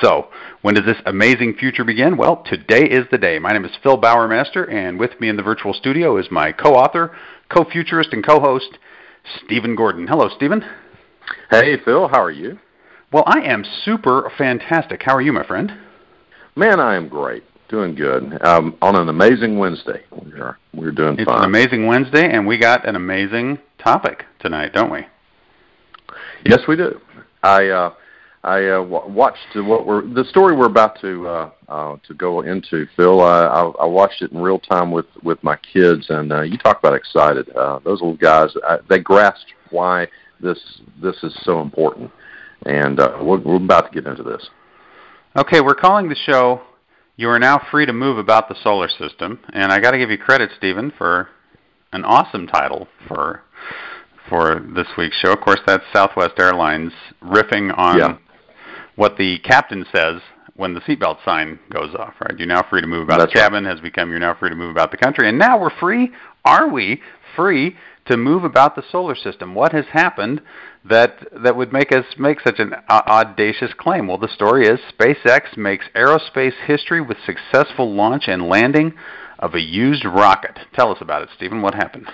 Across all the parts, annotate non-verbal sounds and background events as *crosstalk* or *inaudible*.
So, when does this amazing future begin? Well, today is the day. My name is Phil Bowermaster, and with me in the virtual studio is my co-author, co-futurist, and co-host, Stephen Gordon. Hello, Stephen. Hey, Phil. How are you? Well, I am super fantastic. How are you, my friend? Man, I am great. Doing good. Um, on an amazing Wednesday. We're, we're doing it's fine. an amazing Wednesday, and we got an amazing topic tonight, don't we? Yes, we do. I uh, I uh, w- watched what we're the story we're about to uh, uh, to go into. Phil, I, I, I watched it in real time with with my kids, and uh, you talk about excited. Uh, those little guys, uh, they grasped why this this is so important, and uh, we're, we're about to get into this. Okay, we're calling the show. You are now free to move about the solar system, and I got to give you credit, Stephen, for an awesome title for for this week's show. Of course, that's Southwest Airlines riffing on Yeah. What the captain says when the seatbelt sign goes off, right? You're now free to move about That's the right. cabin has become you're now free to move about the country. And now we're free, are we, free to move about the solar system? What has happened that that would make us make such an audacious claim? Well, the story is SpaceX makes aerospace history with successful launch and landing of a used rocket. Tell us about it, Stephen. What happened?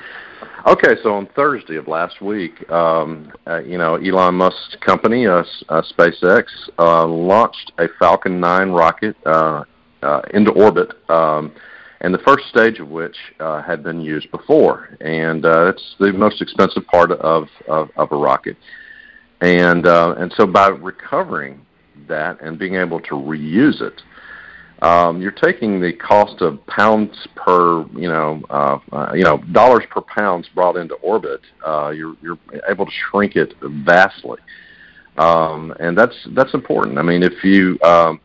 Okay, so on Thursday of last week, um, uh, you know, Elon Musk's company, uh, uh, SpaceX, uh, launched a Falcon 9 rocket uh, uh, into orbit, um, and the first stage of which uh, had been used before, and uh, it's the most expensive part of of, of a rocket, and uh, and so by recovering that and being able to reuse it, um, you're taking the cost of pounds per, you know, uh, uh, you know, dollars per pounds brought into orbit. Uh, you're you're able to shrink it vastly, um, and that's that's important. I mean, if you um,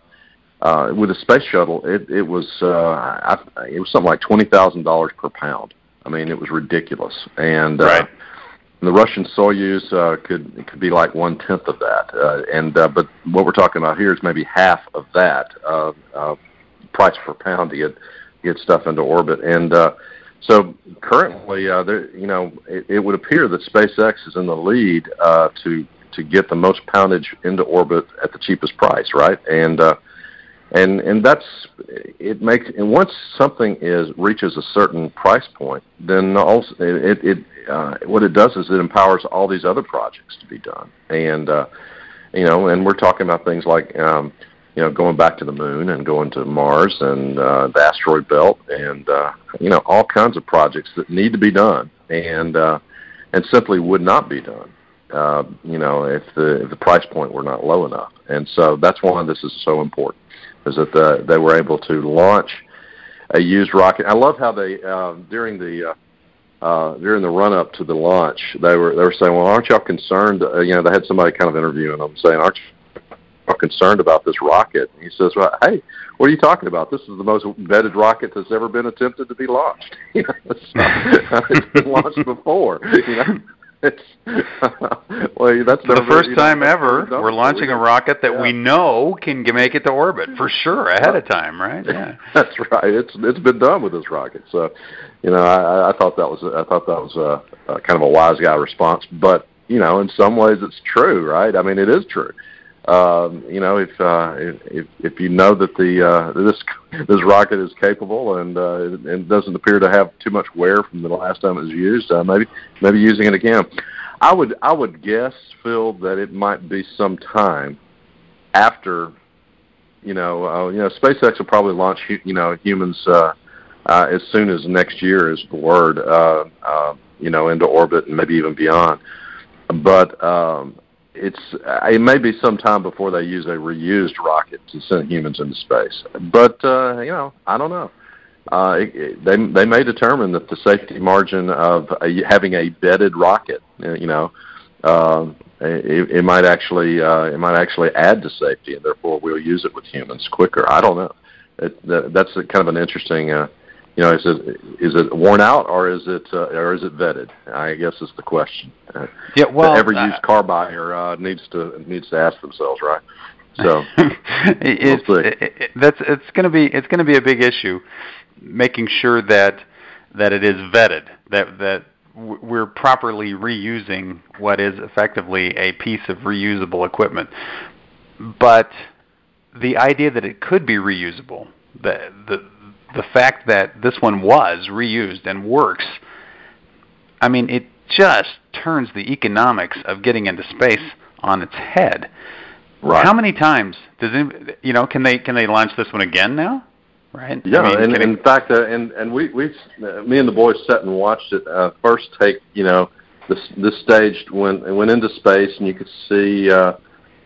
uh, with a space shuttle, it it was uh, I, it was something like twenty thousand dollars per pound. I mean, it was ridiculous, and uh, Right. the Russian Soyuz uh, could could be like one tenth of that, uh, and uh, but what we're talking about here is maybe half of that uh, uh, price per pound to get get stuff into orbit. And uh, so currently, uh, there, you know, it, it would appear that SpaceX is in the lead uh, to to get the most poundage into orbit at the cheapest price, right? And uh, and and that's it makes and once something is reaches a certain price point, then also it it uh, what it does is it empowers all these other projects to be done, and uh, you know, and we're talking about things like um, you know going back to the moon and going to Mars and uh, the asteroid belt, and uh, you know all kinds of projects that need to be done, and uh, and simply would not be done. Uh, you know, if the if the price point were not low enough, and so that's why this is so important, is that the, they were able to launch a used rocket. I love how they uh, during the uh, uh, during the run up to the launch, they were they were saying, "Well, aren't y'all concerned?" Uh, you know, they had somebody kind of interviewing them, saying, "Aren't you concerned about this rocket?" And he says, "Well, hey, what are you talking about? This is the most vetted rocket that's ever been attempted to be launched. *laughs* *laughs* It's been launched before. You know." It's *laughs* well, that's the never- first you know, time ever, *laughs* we're launching a rocket that yeah. we know can make it to orbit for *laughs* sure ahead of time, right? Yeah. That's right. It's it's been done with this rocket. So, you know, I, I thought that was I thought that was a, a kind of a wise guy response. But you know, in some ways, it's true, right? I mean, it is true. Um, you know, if uh, if if you know that the uh, this *laughs* this rocket is capable and uh, it, doesn't appear to have too much wear from the last time it was used, uh, maybe maybe using it again. I would I would guess, Phil, that it might be some time after you know, uh, you know, SpaceX will probably launch, you know, humans uh, uh, as soon as next year is the word, uh, uh, you know, into orbit and maybe even beyond. But um, it's uh, it may be some time before they use a reused rocket to send humans into space. But uh, you know, I don't know. Uh, it, it, they they may determine that the safety margin of a, having a bedded rocket, uh, you know, um, it, it might actually uh, it might actually add to safety, and therefore we'll use it with humans quicker. I don't know. It, that, that's a, kind of an interesting uh, you know, is it is it worn out or is it uh, or is it vetted? I guess is the question. Yeah, well, every uh, used car buyer uh, needs to needs to ask themselves, right? *laughs* So it's we'll it, it, that's it's going to be it's going to be a big issue, making sure that that it is vetted that that we're properly reusing what is effectively a piece of reusable equipment. But the idea that it could be reusable, the the the fact that this one was reused and works, I mean, it just turns the economics of getting into space on its head. Right. How many times does it, you know? Can they can they launch this one again now? Right. Yeah, I mean, and in fact, uh, and and we we uh, me and the boys sat and watched it uh, first take. You know, this this stage went it went into space, and you could see. Uh,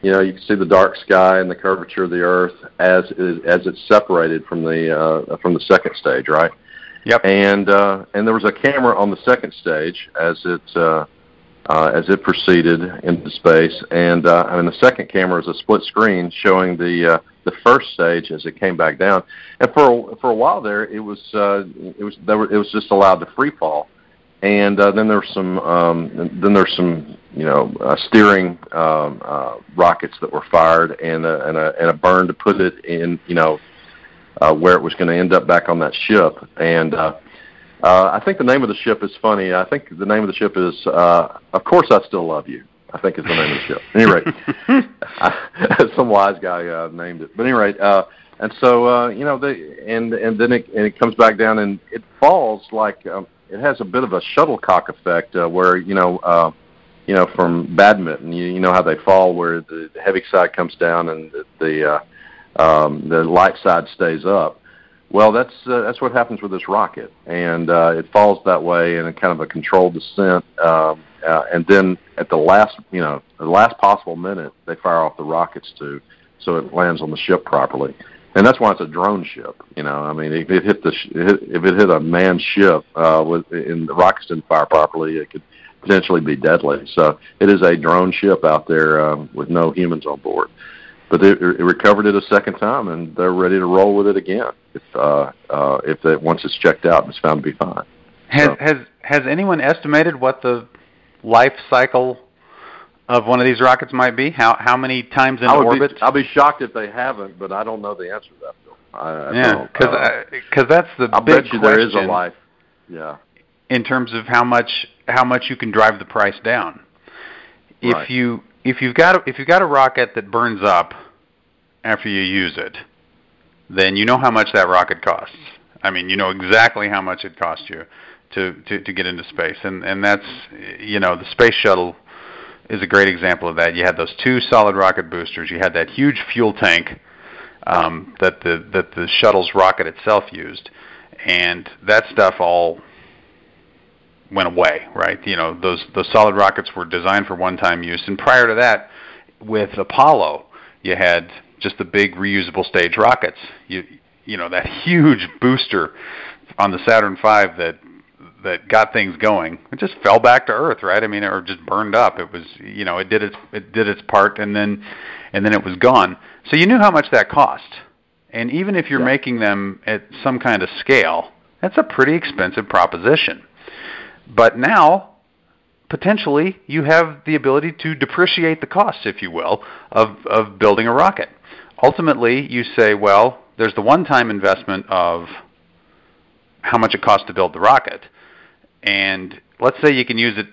you know, you can see the dark sky and the curvature of the Earth as as it's separated from the uh, from the second stage, right? Yep. And uh, and there was a camera on the second stage as it uh, uh, as it proceeded into space, and uh, I mean the second camera is a split screen showing the uh, the first stage as it came back down. And for a, for a while there, it was uh, it was there were, it was just allowed to free fall and uh, then there's some um, then there's some you know uh, steering um, uh, rockets that were fired and a, and a and a burn to put it in you know uh, where it was going to end up back on that ship and uh, uh, I think the name of the ship is funny. I think the name of the ship is uh, of course I still love you. I think is the name of the ship. At any rate, some wise guy uh, named it. But at any rate, uh, and so uh, you know, they and and then it and it comes back down and it falls like um, it has a bit of a shuttlecock effect uh, where you know uh, you know from badminton you, you know how they fall where the heavy side comes down and the the, uh, um, the light side stays up. Well, that's uh, that's what happens with this rocket, and uh, it falls that way in a kind of a controlled descent, um, uh, and then at the last you know the last possible minute they fire off the rockets to so it lands on the ship properly and that's why it's a drone ship. You know, I mean, if it hit the sh- if it hit a manned ship uh, with and the rockets didn't fire properly, it could potentially be deadly. So it is a drone ship out there um, with no humans on board. But they, it recovered it a second time, and they're ready to roll with it again if uh, uh, if it once it's checked out and it's found to be fine. Has so. has has anyone estimated what the life cycle of one of these rockets might be? How how many times in orbit? Be, I'll be shocked if they haven't, but I don't know the answer to that. Phil. I, I yeah, because because that's the I'll big bet you question. there is a life. Yeah. In terms of how much how much you can drive the price down. Right. If you if you've got a, if you've got a rocket that burns up after you use it, then you know how much that rocket costs. I mean, you know exactly how much it costs you to, to, to get into space, and and that's you know the space shuttle is a great example of that. You had those two solid rocket boosters. You had that huge fuel tank um, that the that the shuttle's rocket itself used, and that stuff all went away. Right? You know, those those solid rockets were designed for one-time use. And prior to that, with Apollo, you had just the big reusable stage rockets. You you know that huge booster on the Saturn V that that got things going. It just fell back to earth, right? I mean, or just burned up. It was, you know, it did its it did its part, and then and then it was gone. So you knew how much that cost. And even if you're yeah. making them at some kind of scale, that's a pretty expensive proposition. But now, potentially, you have the ability to depreciate the costs, if you will, of, of building a rocket. Ultimately, you say, well, there's the one time investment of how much it costs to build the rocket and let's say you can use it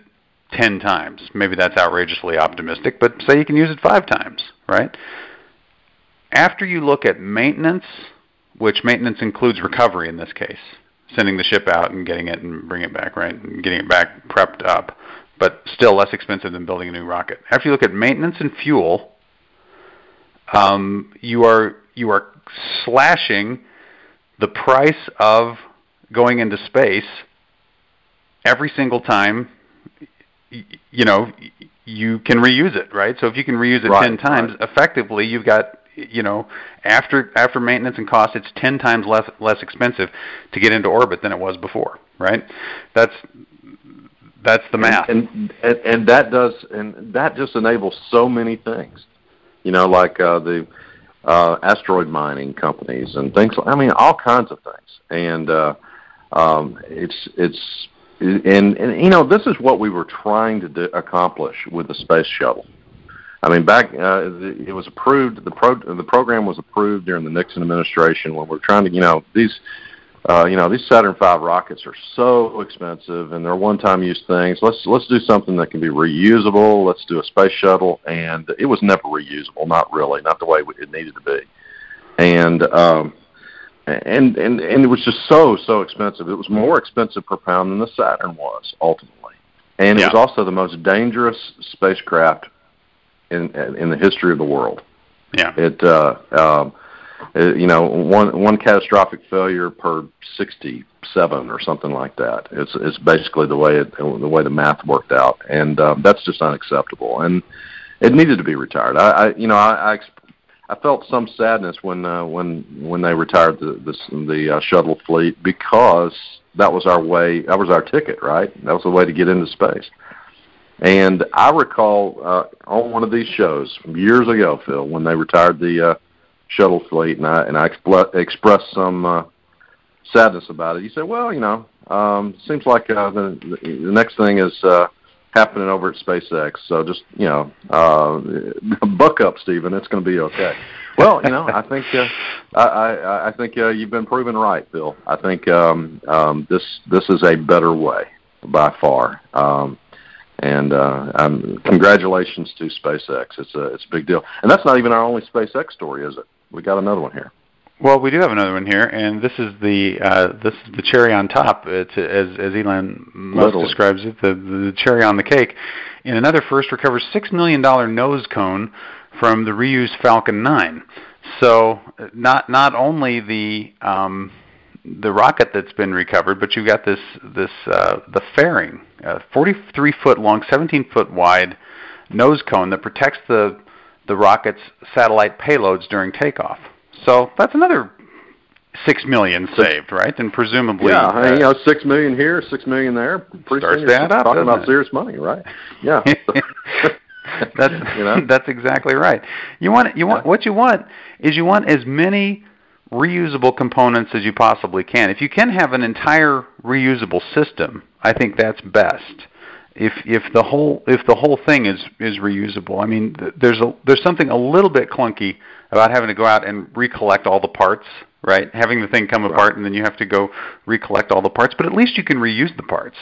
10 times. Maybe that's outrageously optimistic, but say you can use it 5 times, right? After you look at maintenance, which maintenance includes recovery in this case, sending the ship out and getting it and bringing it back, right? And getting it back prepped up, but still less expensive than building a new rocket. After you look at maintenance and fuel, um, you are you are slashing the price of going into space every single time you know you can reuse it right? So if you can reuse it right, 10 times right. effectively you've got you know after after maintenance and cost it's 10 times less less expensive to get into orbit than it was before right? That's that's the math. And and, and that does and that just enables so many things you know like uh the uh asteroid mining companies and things i mean all kinds of things. And uh um, it's it's and, and you know this is what we were trying to do, accomplish with the space shuttle. I mean, back uh, it was approved. The pro the program was approved during the Nixon administration when we're trying to, you know, these, uh, you know, these Saturn V rockets are so expensive and they're one-time use things. Let's let's do something that can be reusable. Let's do a space shuttle, and it was never reusable. Not really, not the way it needed to be. And um, and and and it was just so so expensive. It was more expensive per pound than the Saturn was ultimately, and it yeah. was also the most dangerous spacecraft in in the history of the world. Yeah. It uh, um, it, you know one one catastrophic failure per sixty seven or something like that. It's it's basically the way it the way the math worked out, and um, that's just unacceptable. And it needed to be retired. I, I you know I, I I felt some sadness when uh, when when they retired the the, the uh, shuttle fleet because that was our way. That was our ticket, right? That was the way to get into space. And I recall uh, on one of these shows years ago, Phil, when they retired the uh, shuttle fleet, and I and I expl- expressed some uh, sadness about it. You said, "Well, you know, um, seems like uh, the the next thing is." Uh, happening over at SpaceX. So just you know, uh, *laughs* buck up, Stephen. It's going to be okay. Well, you know, I think uh, I, I, I think uh, you've been proven right, Phil. I think um, um, this this is a better way by far. Um, and uh, um, congratulations to SpaceX. It's a it's a big deal, and that's not even our only SpaceX story, is it? We got another one here. Well, we do have another one here, and this is the uh, this is the cherry on top, it's, as as Elon Musk Literally. describes it, the the cherry on the cake. In another first, recovers six million dollar nose cone from the reused Falcon 9. So not not only the um, the rocket that's been recovered, but you've got this this uh, the fairing, uh, 43 foot long, 17 foot wide nose cone that protects the the rocket's satellite payloads during takeoff. So that's another six million saved, right? And presumably, yeah, uh, you know, six million here, six million there. Pretty starts to add up. Talking about it? serious money, right? Yeah. *laughs* *laughs* that's you know? that's exactly right. You want you want yeah. what you want is you want as many reusable components as you possibly can. If you can have an entire reusable system, I think that's best. If if the whole if the whole thing is is reusable, I mean, there's a there's something a little bit clunky about having to go out and recollect all the parts, right? Having the thing come right. apart and then you have to go recollect all the parts, but at least you can reuse the parts.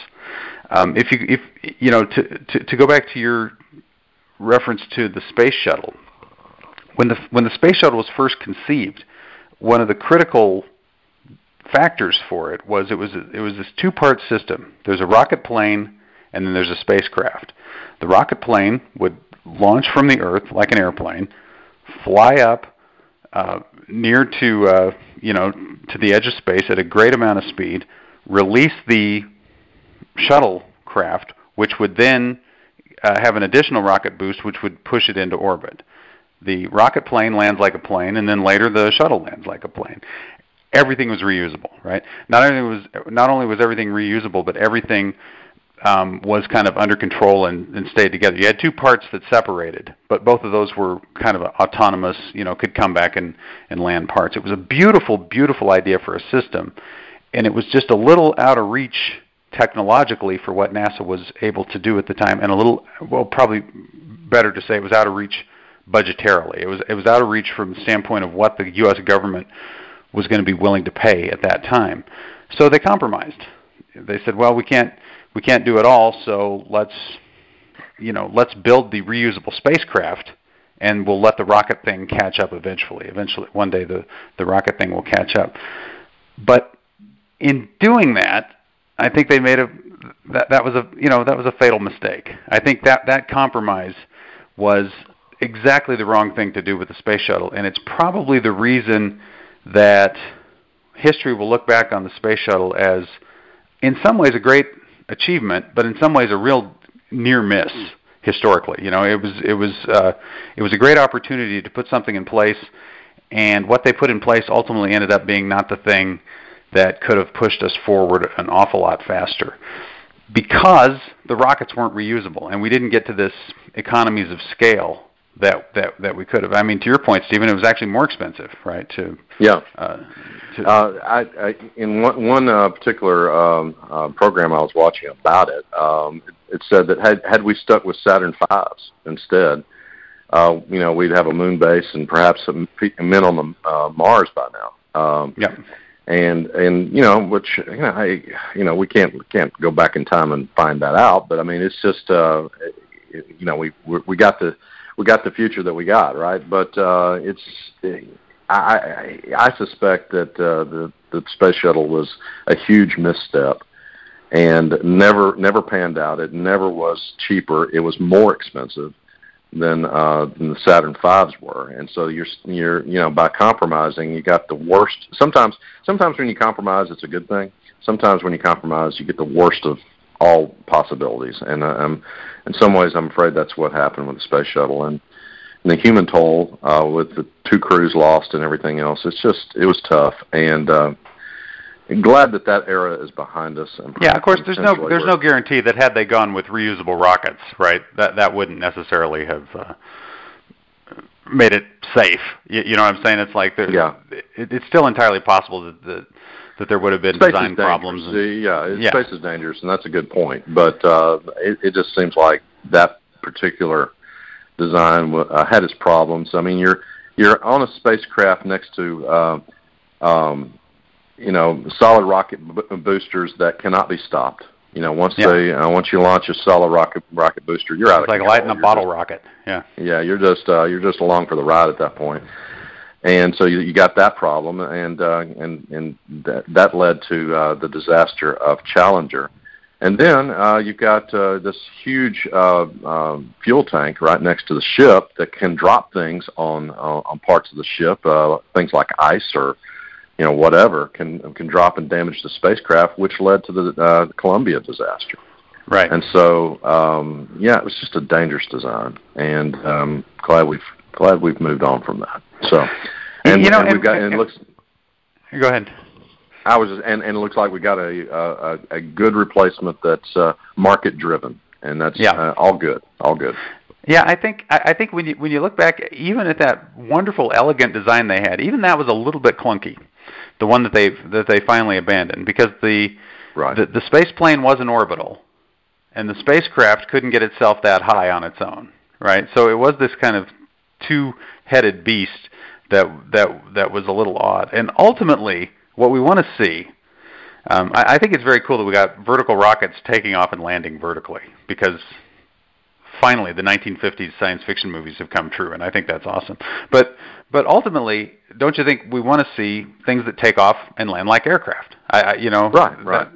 Um, if you if you know to, to to go back to your reference to the space shuttle, when the when the space shuttle was first conceived, one of the critical factors for it was it was it was this two part system. There's a rocket plane and then there's a spacecraft. The rocket plane would launch from the Earth like an airplane fly up uh, near to uh, you know to the edge of space at a great amount of speed, release the shuttle craft, which would then uh, have an additional rocket boost, which would push it into orbit. The rocket plane lands like a plane, and then later the shuttle lands like a plane. Everything was reusable, right? Not only was not only was everything reusable, but everything um, was kind of under control and, and stayed together. You had two parts that separated, but both of those were kind of autonomous. You know, could come back and and land parts. It was a beautiful, beautiful idea for a system, and it was just a little out of reach technologically for what NASA was able to do at the time, and a little well, probably better to say it was out of reach budgetarily. It was it was out of reach from the standpoint of what the U.S. government was going to be willing to pay at that time. So they compromised. They said, well, we can't we can't do it all, so let's you know, let's build the reusable spacecraft and we'll let the rocket thing catch up eventually. Eventually one day the the rocket thing will catch up. But in doing that, I think they made a that that was a you know, that was a fatal mistake. I think that that compromise was exactly the wrong thing to do with the space shuttle and it's probably the reason that history will look back on the space shuttle as in some ways a great achievement, but in some ways a real near miss historically. You know, it was it was uh, it was a great opportunity to put something in place, and what they put in place ultimately ended up being not the thing that could have pushed us forward an awful lot faster because the rockets weren't reusable and we didn't get to this economies of scale that that that we could have. I mean, to your point, Stephen, it was actually more expensive, right? To yeah. Uh, to, uh, I, I in one, one uh, particular um, uh, program I was watching about it, um, it, it said that had had we stuck with Saturn fives instead, uh, you know, we'd have a moon base and perhaps some men on the uh, Mars by now. Um, yeah. And and you know, which you know, I, you know, we can't can't go back in time and find that out. But I mean, it's just uh, you know, we we got the we got the future that we got, right? But uh, it's I, I I suspect that uh, the the space shuttle was a huge misstep and never never panned out. It never was cheaper. It was more expensive than uh, than the Saturn fives were, and so you're you're you know by compromising you got the worst. Sometimes sometimes when you compromise, it's a good thing. Sometimes when you compromise, you get the worst of all possibilities. And uh, um, in some ways, I'm afraid that's what happened with the space shuttle and, and the human toll uh, with the two crews lost and everything else. It's just it was tough, and uh, glad that that era is behind us. And yeah, of course, there's no there's no guarantee that had they gone with reusable rockets, right, that that wouldn't necessarily have. Uh, made it safe. You, you know what I'm saying? It's like there's, yeah. it, it's still entirely possible that the that there would have been space design problems. And, yeah, yeah, space is dangerous, and that's a good point. But uh, it, it just seems like that particular design uh, had its problems. I mean, you're you're on a spacecraft next to uh, um, you know solid rocket b- boosters that cannot be stopped. You know, once yeah. they uh, once you launch a solid rocket rocket booster, you're out it's of like lighting a bottle just, rocket. Yeah. Yeah, you're just uh, you're just along for the ride at that point and so you, you got that problem, and uh, and and that that led to uh, the disaster of Challenger, and then uh, you've got uh, this huge uh, uh, fuel tank right next to the ship that can drop things on uh, on parts of the ship, uh, things like ice or you know whatever can can drop and damage the spacecraft, which led to the uh, Columbia disaster. Right. And so, um, yeah, it was just a dangerous design, and um, glad we've glad we've moved on from that. So, and you know, and, we've got and, it looks. Go ahead. I was, just, and and it looks like we got a a, a good replacement that's uh, market driven, and that's yeah. uh, all good, all good. Yeah, I think I think when you when you look back, even at that wonderful, elegant design they had, even that was a little bit clunky. The one that they that they finally abandoned because the right. the, the space plane wasn't orbital, and the spacecraft couldn't get itself that high on its own, right? So it was this kind of two-headed beast that that that was a little odd. And ultimately, what we want to see, um, I, I think it's very cool that we got vertical rockets taking off and landing vertically because finally the 1950s science fiction movies have come true, and I think that's awesome. But but ultimately, don't you think we want to see things that take off and land like aircraft? I, I you know, right, right.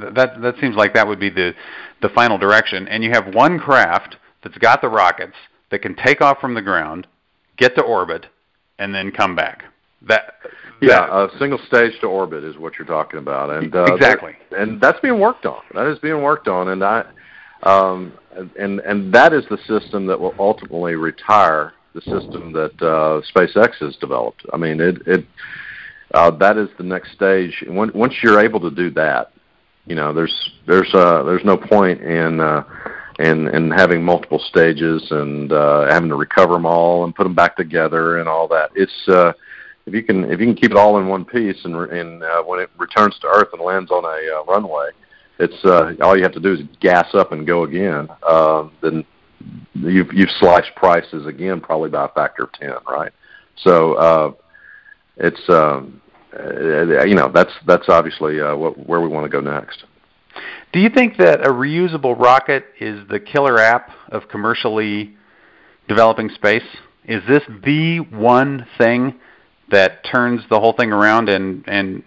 That, that that seems like that would be the the final direction. And you have one craft that's got the rockets that can take off from the ground, get to orbit, and then come back. That yeah, a single stage to orbit is what you're talking about, and uh, exactly, that, and that's being worked on. That is being worked on, and I, um, and and that is the system that will ultimately retire the system that uh, SpaceX has developed. I mean, it it uh, that is the next stage. When, once you're able to do that, you know, there's there's uh, there's no point in uh, and and having multiple stages and uh, having to recover them all and put them back together and all that. It's uh, if you can if you can keep it all in one piece and and uh, when it returns to Earth and lands on a uh, runway, it's uh, all you have to do is gas up and go again. Uh, then you've you've sliced prices again probably by a factor of ten, right? So uh, it's um, uh, you know that's that's obviously uh, what, where we want to go next. Do you think that a reusable rocket is the killer app of commercially developing space? Is this the one thing that turns the whole thing around and and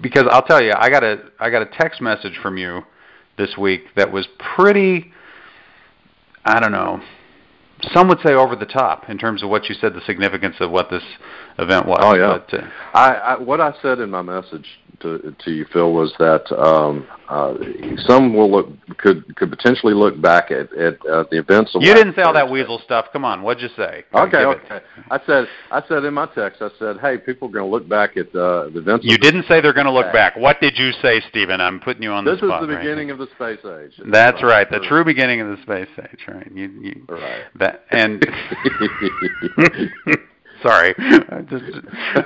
because I'll tell you, I got a I got a text message from you this week that was pretty I don't know. Some would say over the top in terms of what you said the significance of what this event was. Oh yeah. But, uh, I, I what I said in my message to to you, Phil, was that um, uh, some will look could could potentially look back at at uh, the events. Of you didn't say all that weasel stuff. Come on, what'd you say? okay, okay. It. I said I said in my text, I said, hey, people are going to look back at uh, the events. You didn't say they're going to look back. What did you say, Stephen? I'm putting you on this the spot. This is the right beginning now. of the space age. That's right, the true beginning of the space age. Right. You, you, right. That that and *laughs* sorry, I just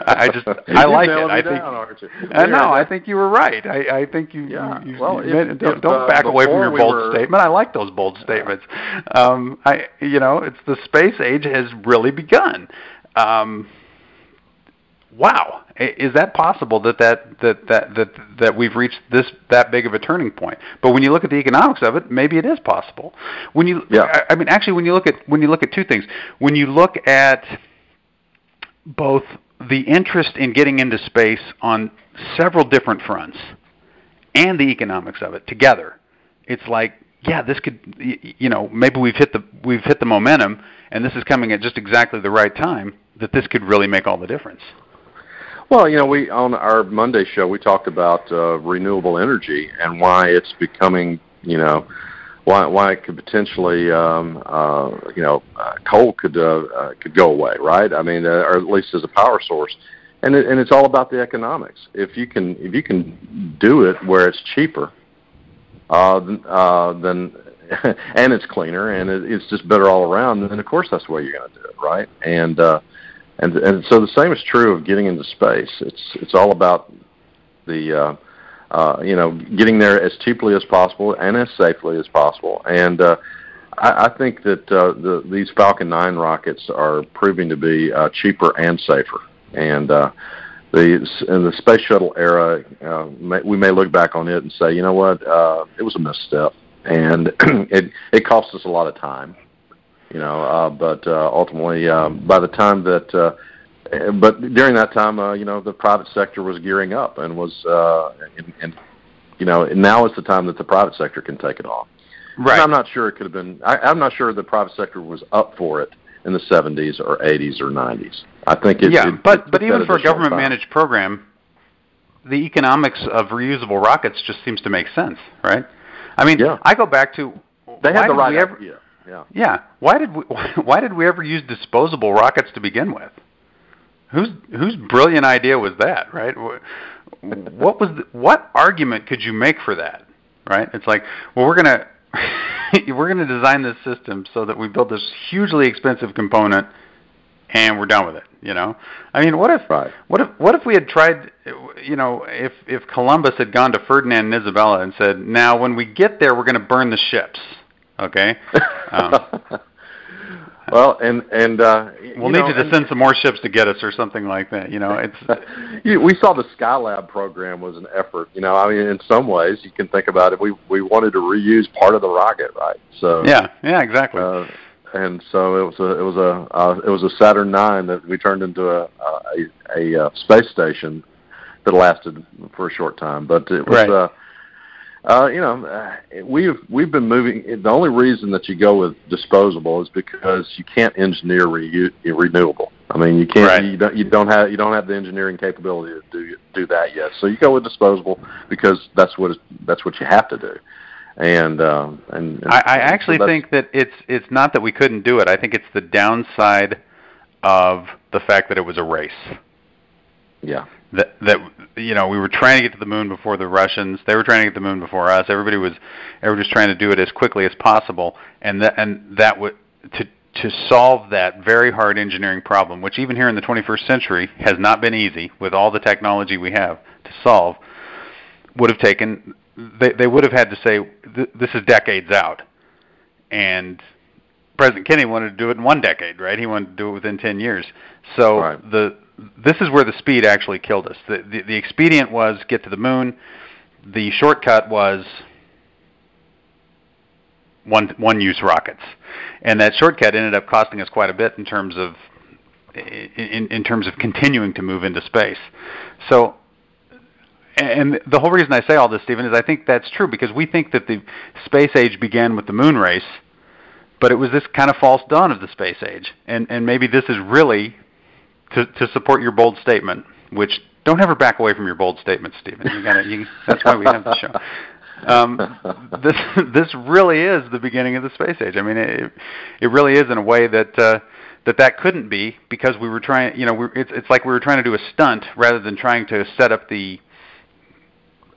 I just I like it. I think I know. I think you were right. I, I think you. Yeah. You, well, you, if, don't, if, don't uh, back away from your we bold were, statement. I like those bold statements. Um, I you know it's the space age has really begun. Um, wow is that possible that that, that that that that we've reached this that big of a turning point? But when you look at the economics of it maybe it is possible. When you yeah. I, I mean actually when you look at when you look at two things. When you look at both the interest in getting into space on several different fronts and the economics of it together it's like yeah this could you know maybe we've hit the we've hit the momentum and this is coming at just exactly the right time that this could really make all the difference well, you know, we on our Monday show we talked about uh, renewable energy and why it's becoming, you know, why why it could potentially, um, uh, you know, uh, coal could uh, uh, could go away, right? I mean, uh, or at least as a power source, and it, and it's all about the economics. If you can if you can do it where it's cheaper, uh, uh, then *laughs* and it's cleaner and it, it's just better all around, then of course that's the way you're going to do it, right? And uh, and and so the same is true of getting into space. It's it's all about the uh, uh, you know getting there as cheaply as possible and as safely as possible. And uh, I, I think that uh, the, these Falcon 9 rockets are proving to be uh, cheaper and safer. And uh, the in the space shuttle era, uh, may, we may look back on it and say, you know what, uh, it was a misstep, and *clears throat* it it cost us a lot of time you know. Uh, but uh, ultimately, um, by the time that, uh, but during that time, uh, you know, the private sector was gearing up and was, uh, and, and you know, and now is the time that the private sector can take it off. Right. And I'm not sure it could have been. I, I'm not sure the private sector was up for it in the 70s or 80s or 90s. I think it. Yeah, it, but it but even for a government time. managed program, the economics of reusable rockets just seems to make sense, right? I mean, Yeah. I go back to They had the right ever, idea. Yeah. Yeah. Why did we *laughs* why did we ever use disposable rockets to begin with? Whose whose brilliant idea was that, right? What was the, what argument could you make for that? Right? It's like, well, we're going *laughs* to we're to design this system so that we build this hugely expensive component and we're done with it, you know? I mean, what if Right. what if what if we had tried you know, if if Columbus had gone to Ferdinand and Isabella and said, "Now when we get there, we're going to burn the ships." Okay? *laughs* Um, well, and and uh, We'll need know, you to send some more ships to get us, or something like that. You know, it's *laughs* we saw the Skylab program was an effort. You know, I mean, in some ways, you can think about it. We we wanted to reuse part of the rocket, right? So yeah, yeah, exactly. uh, and so it was a it was a uh, it was a Saturn Nine that we turned into a a, a, uh space station that lasted for a short time, but it was. Right. Uh, uh, you know, uh, we've we've been moving. The only reason that you go with disposable is because you can't engineer reu- renewable. I mean, you can't. Right. You don't. You don't have. You don't have the engineering capability to do do that yet. So you go with disposable because that's what that's what you have to do. And um, and, and I, I actually so think that it's it's not that we couldn't do it. I think it's the downside of the fact that it was a race. yeah. That that you know we were trying to get to the moon before the Russians. They were trying to get to the moon before us. Everybody was everybody was trying to do it as quickly as possible, and that and that would to to solve that very hard engineering problem, which even here in the 21st century has not been easy with all the technology we have to solve, would have taken they they would have had to say th- this is decades out, and President Kennedy wanted to do it in one decade, right? He wanted to do it within 10 years. So Right. the this is where the speed actually killed us. The, the the expedient was get to the moon. The shortcut was one one use rockets, and that shortcut ended up costing us quite a bit in terms of in, in terms of continuing to move into space. So, and the whole reason I say all this, Stephen, is I think that's true because we think that the space age began with the moon race, but it was this kind of false dawn of the space age, and and maybe this is really to to support your bold statement, which don't ever back away from your bold statements, Stephen. You gotta, you, that's why we have the show. Um, this *laughs* this really is the beginning of the space age. I mean, it it really is in a way that uh, that that couldn't be because we were trying. You know, we it's it's like we were trying to do a stunt rather than trying to set up the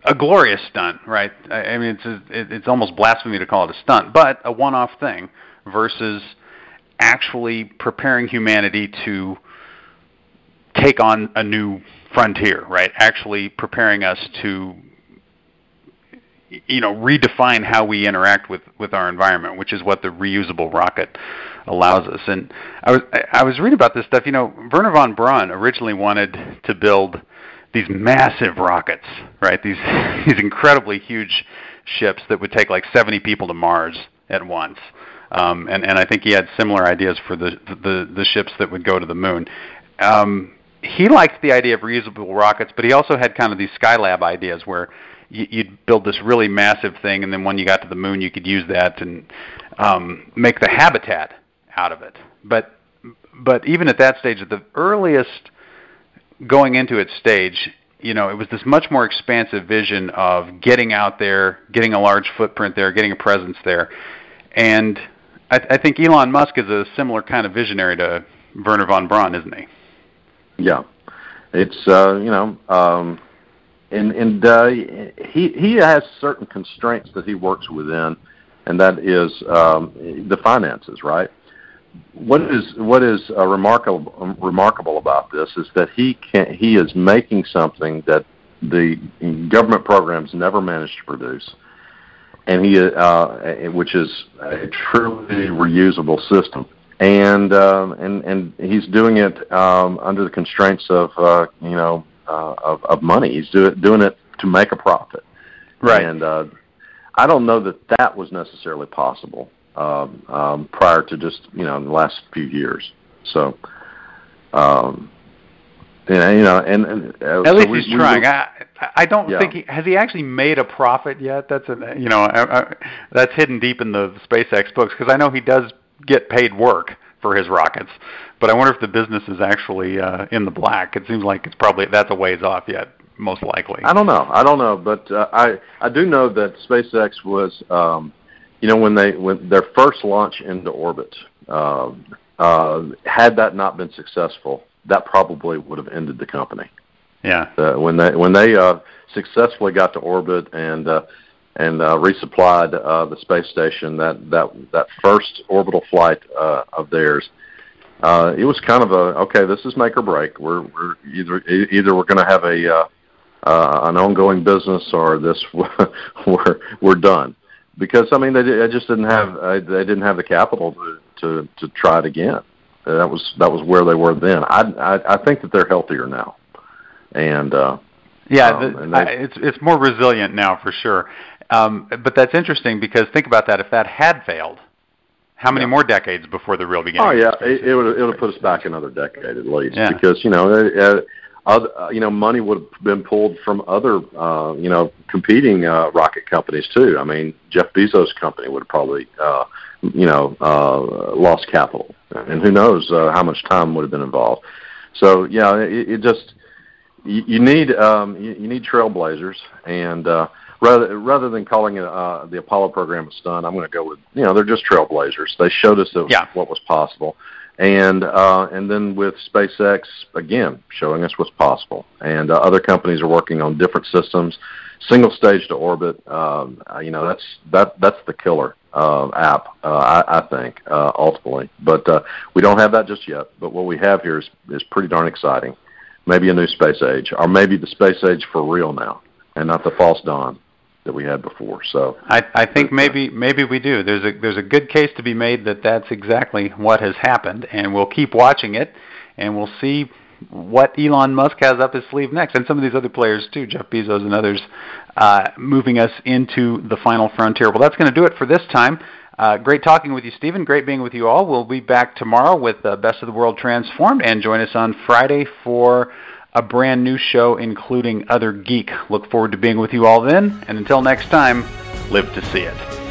a glorious stunt, right? I, I mean, it's it, it's almost blasphemy to call it a stunt, but a one-off thing versus actually preparing humanity to take on a new frontier, right? Actually preparing us to you know redefine how we interact with with our environment, which is what the reusable rocket allows us. And I was I was reading about this stuff. You know, Wernher von Braun originally wanted to build these massive rockets, right? These *laughs* these incredibly huge ships that would take like 70 people to Mars at once. Um, and and I think he had similar ideas for the the, the ships that would go to the moon. Um, he liked the idea of reusable rockets, but he also had kind of these Skylab ideas where you'd build this really massive thing, and then when you got to the moon, you could use that and um, make the habitat out of it. But but even at that stage, at the earliest going into its stage, you know, it was this much more expansive vision of getting out there, getting a large footprint there, getting a presence there, and I, I think Elon Musk is a similar kind of visionary to Wernher von Braun, isn't he? Yeah, it's uh, you know, um, and and uh, he he has certain constraints that he works within, and that is um, the finances, right? What is what is uh, remarkable remarkable about this is that he can he is making something that the government programs never managed to produce, and he uh, which is a truly reusable system and um, and and he's doing it um, under the constraints of uh, you know uh, of, of money. He's do it, doing it to make a profit. Right. And uh, I don't know that that was necessarily possible um, um, prior to just you know in the last few years. So. Um, yeah, you know, and, and uh, at so least we, he's we trying. Were, I I don't yeah. think he has he actually made a profit yet. That's a you know I, I, that's hidden deep in the SpaceX books because I know he does get paid work for his rockets. But I wonder if the business is actually uh, in the black. It seems like it's probably that's a ways off yet, most likely. I don't know. I don't know, but uh, I I do know that SpaceX was, um, you know, when they when their first launch into orbit, uh, uh, had that not been successful, that probably would have ended the company. Yeah. Uh, when they when they uh, successfully got to orbit and uh, and uh, resupplied uh, the space station. That that that first orbital flight uh, of theirs, uh, it was kind of a okay. This is make or break. We're we're either either we're going to have a uh, uh, an ongoing business or this *laughs* we're we're done. Because I mean they, they just didn't have uh, they didn't have the capital to to to try it again. Uh, that was that was where they were then. I I, I think that they're healthier now, and. uh yeah, um, the, I, it's it's more resilient now for sure. Um, but that's interesting because think about that. If that had failed, how many yeah. more decades before the real beginning? Oh yeah, it, it would it would put us back another decade at least yeah. because you know. Uh, other, uh, you know, money would have been pulled from other, uh, you know, competing uh, rocket companies too. I mean, Jeff Bezos' company would have probably, uh, you know, uh, lost capital, and who knows uh, how much time would have been involved. So yeah, it, it just you, you need um, you, you need trailblazers, and uh, rather rather than calling it uh, the Apollo program a stunt, I'm going to go with you know they're just trailblazers. They showed us that, yeah. what was possible, and uh, and then with SpaceX again showing us what's possible, and uh, other companies are working on different systems, single stage to orbit. Um, uh, you know that's that that's the killer uh, app, uh, I, I think uh, ultimately, but uh, we don't have that just yet. But what we have here is is pretty darn exciting. Maybe a new space age, or maybe the space age for real now, and not the false dawn that we had before. So I, I think maybe maybe we do. There's a there's a good case to be made that that's exactly what has happened, and we'll keep watching it, and we'll see what Elon Musk has up his sleeve next, and some of these other players too, Jeff Bezos and others, uh, moving us into the final frontier. Well, that's going to do it for this time. Uh, great talking with you, Stephen. Great being with you all. We'll be back tomorrow with uh, Best of the World Transformed, and join us on Friday for a brand new show including Other Geek. Look forward to being with you all then, and until next time, live to see it.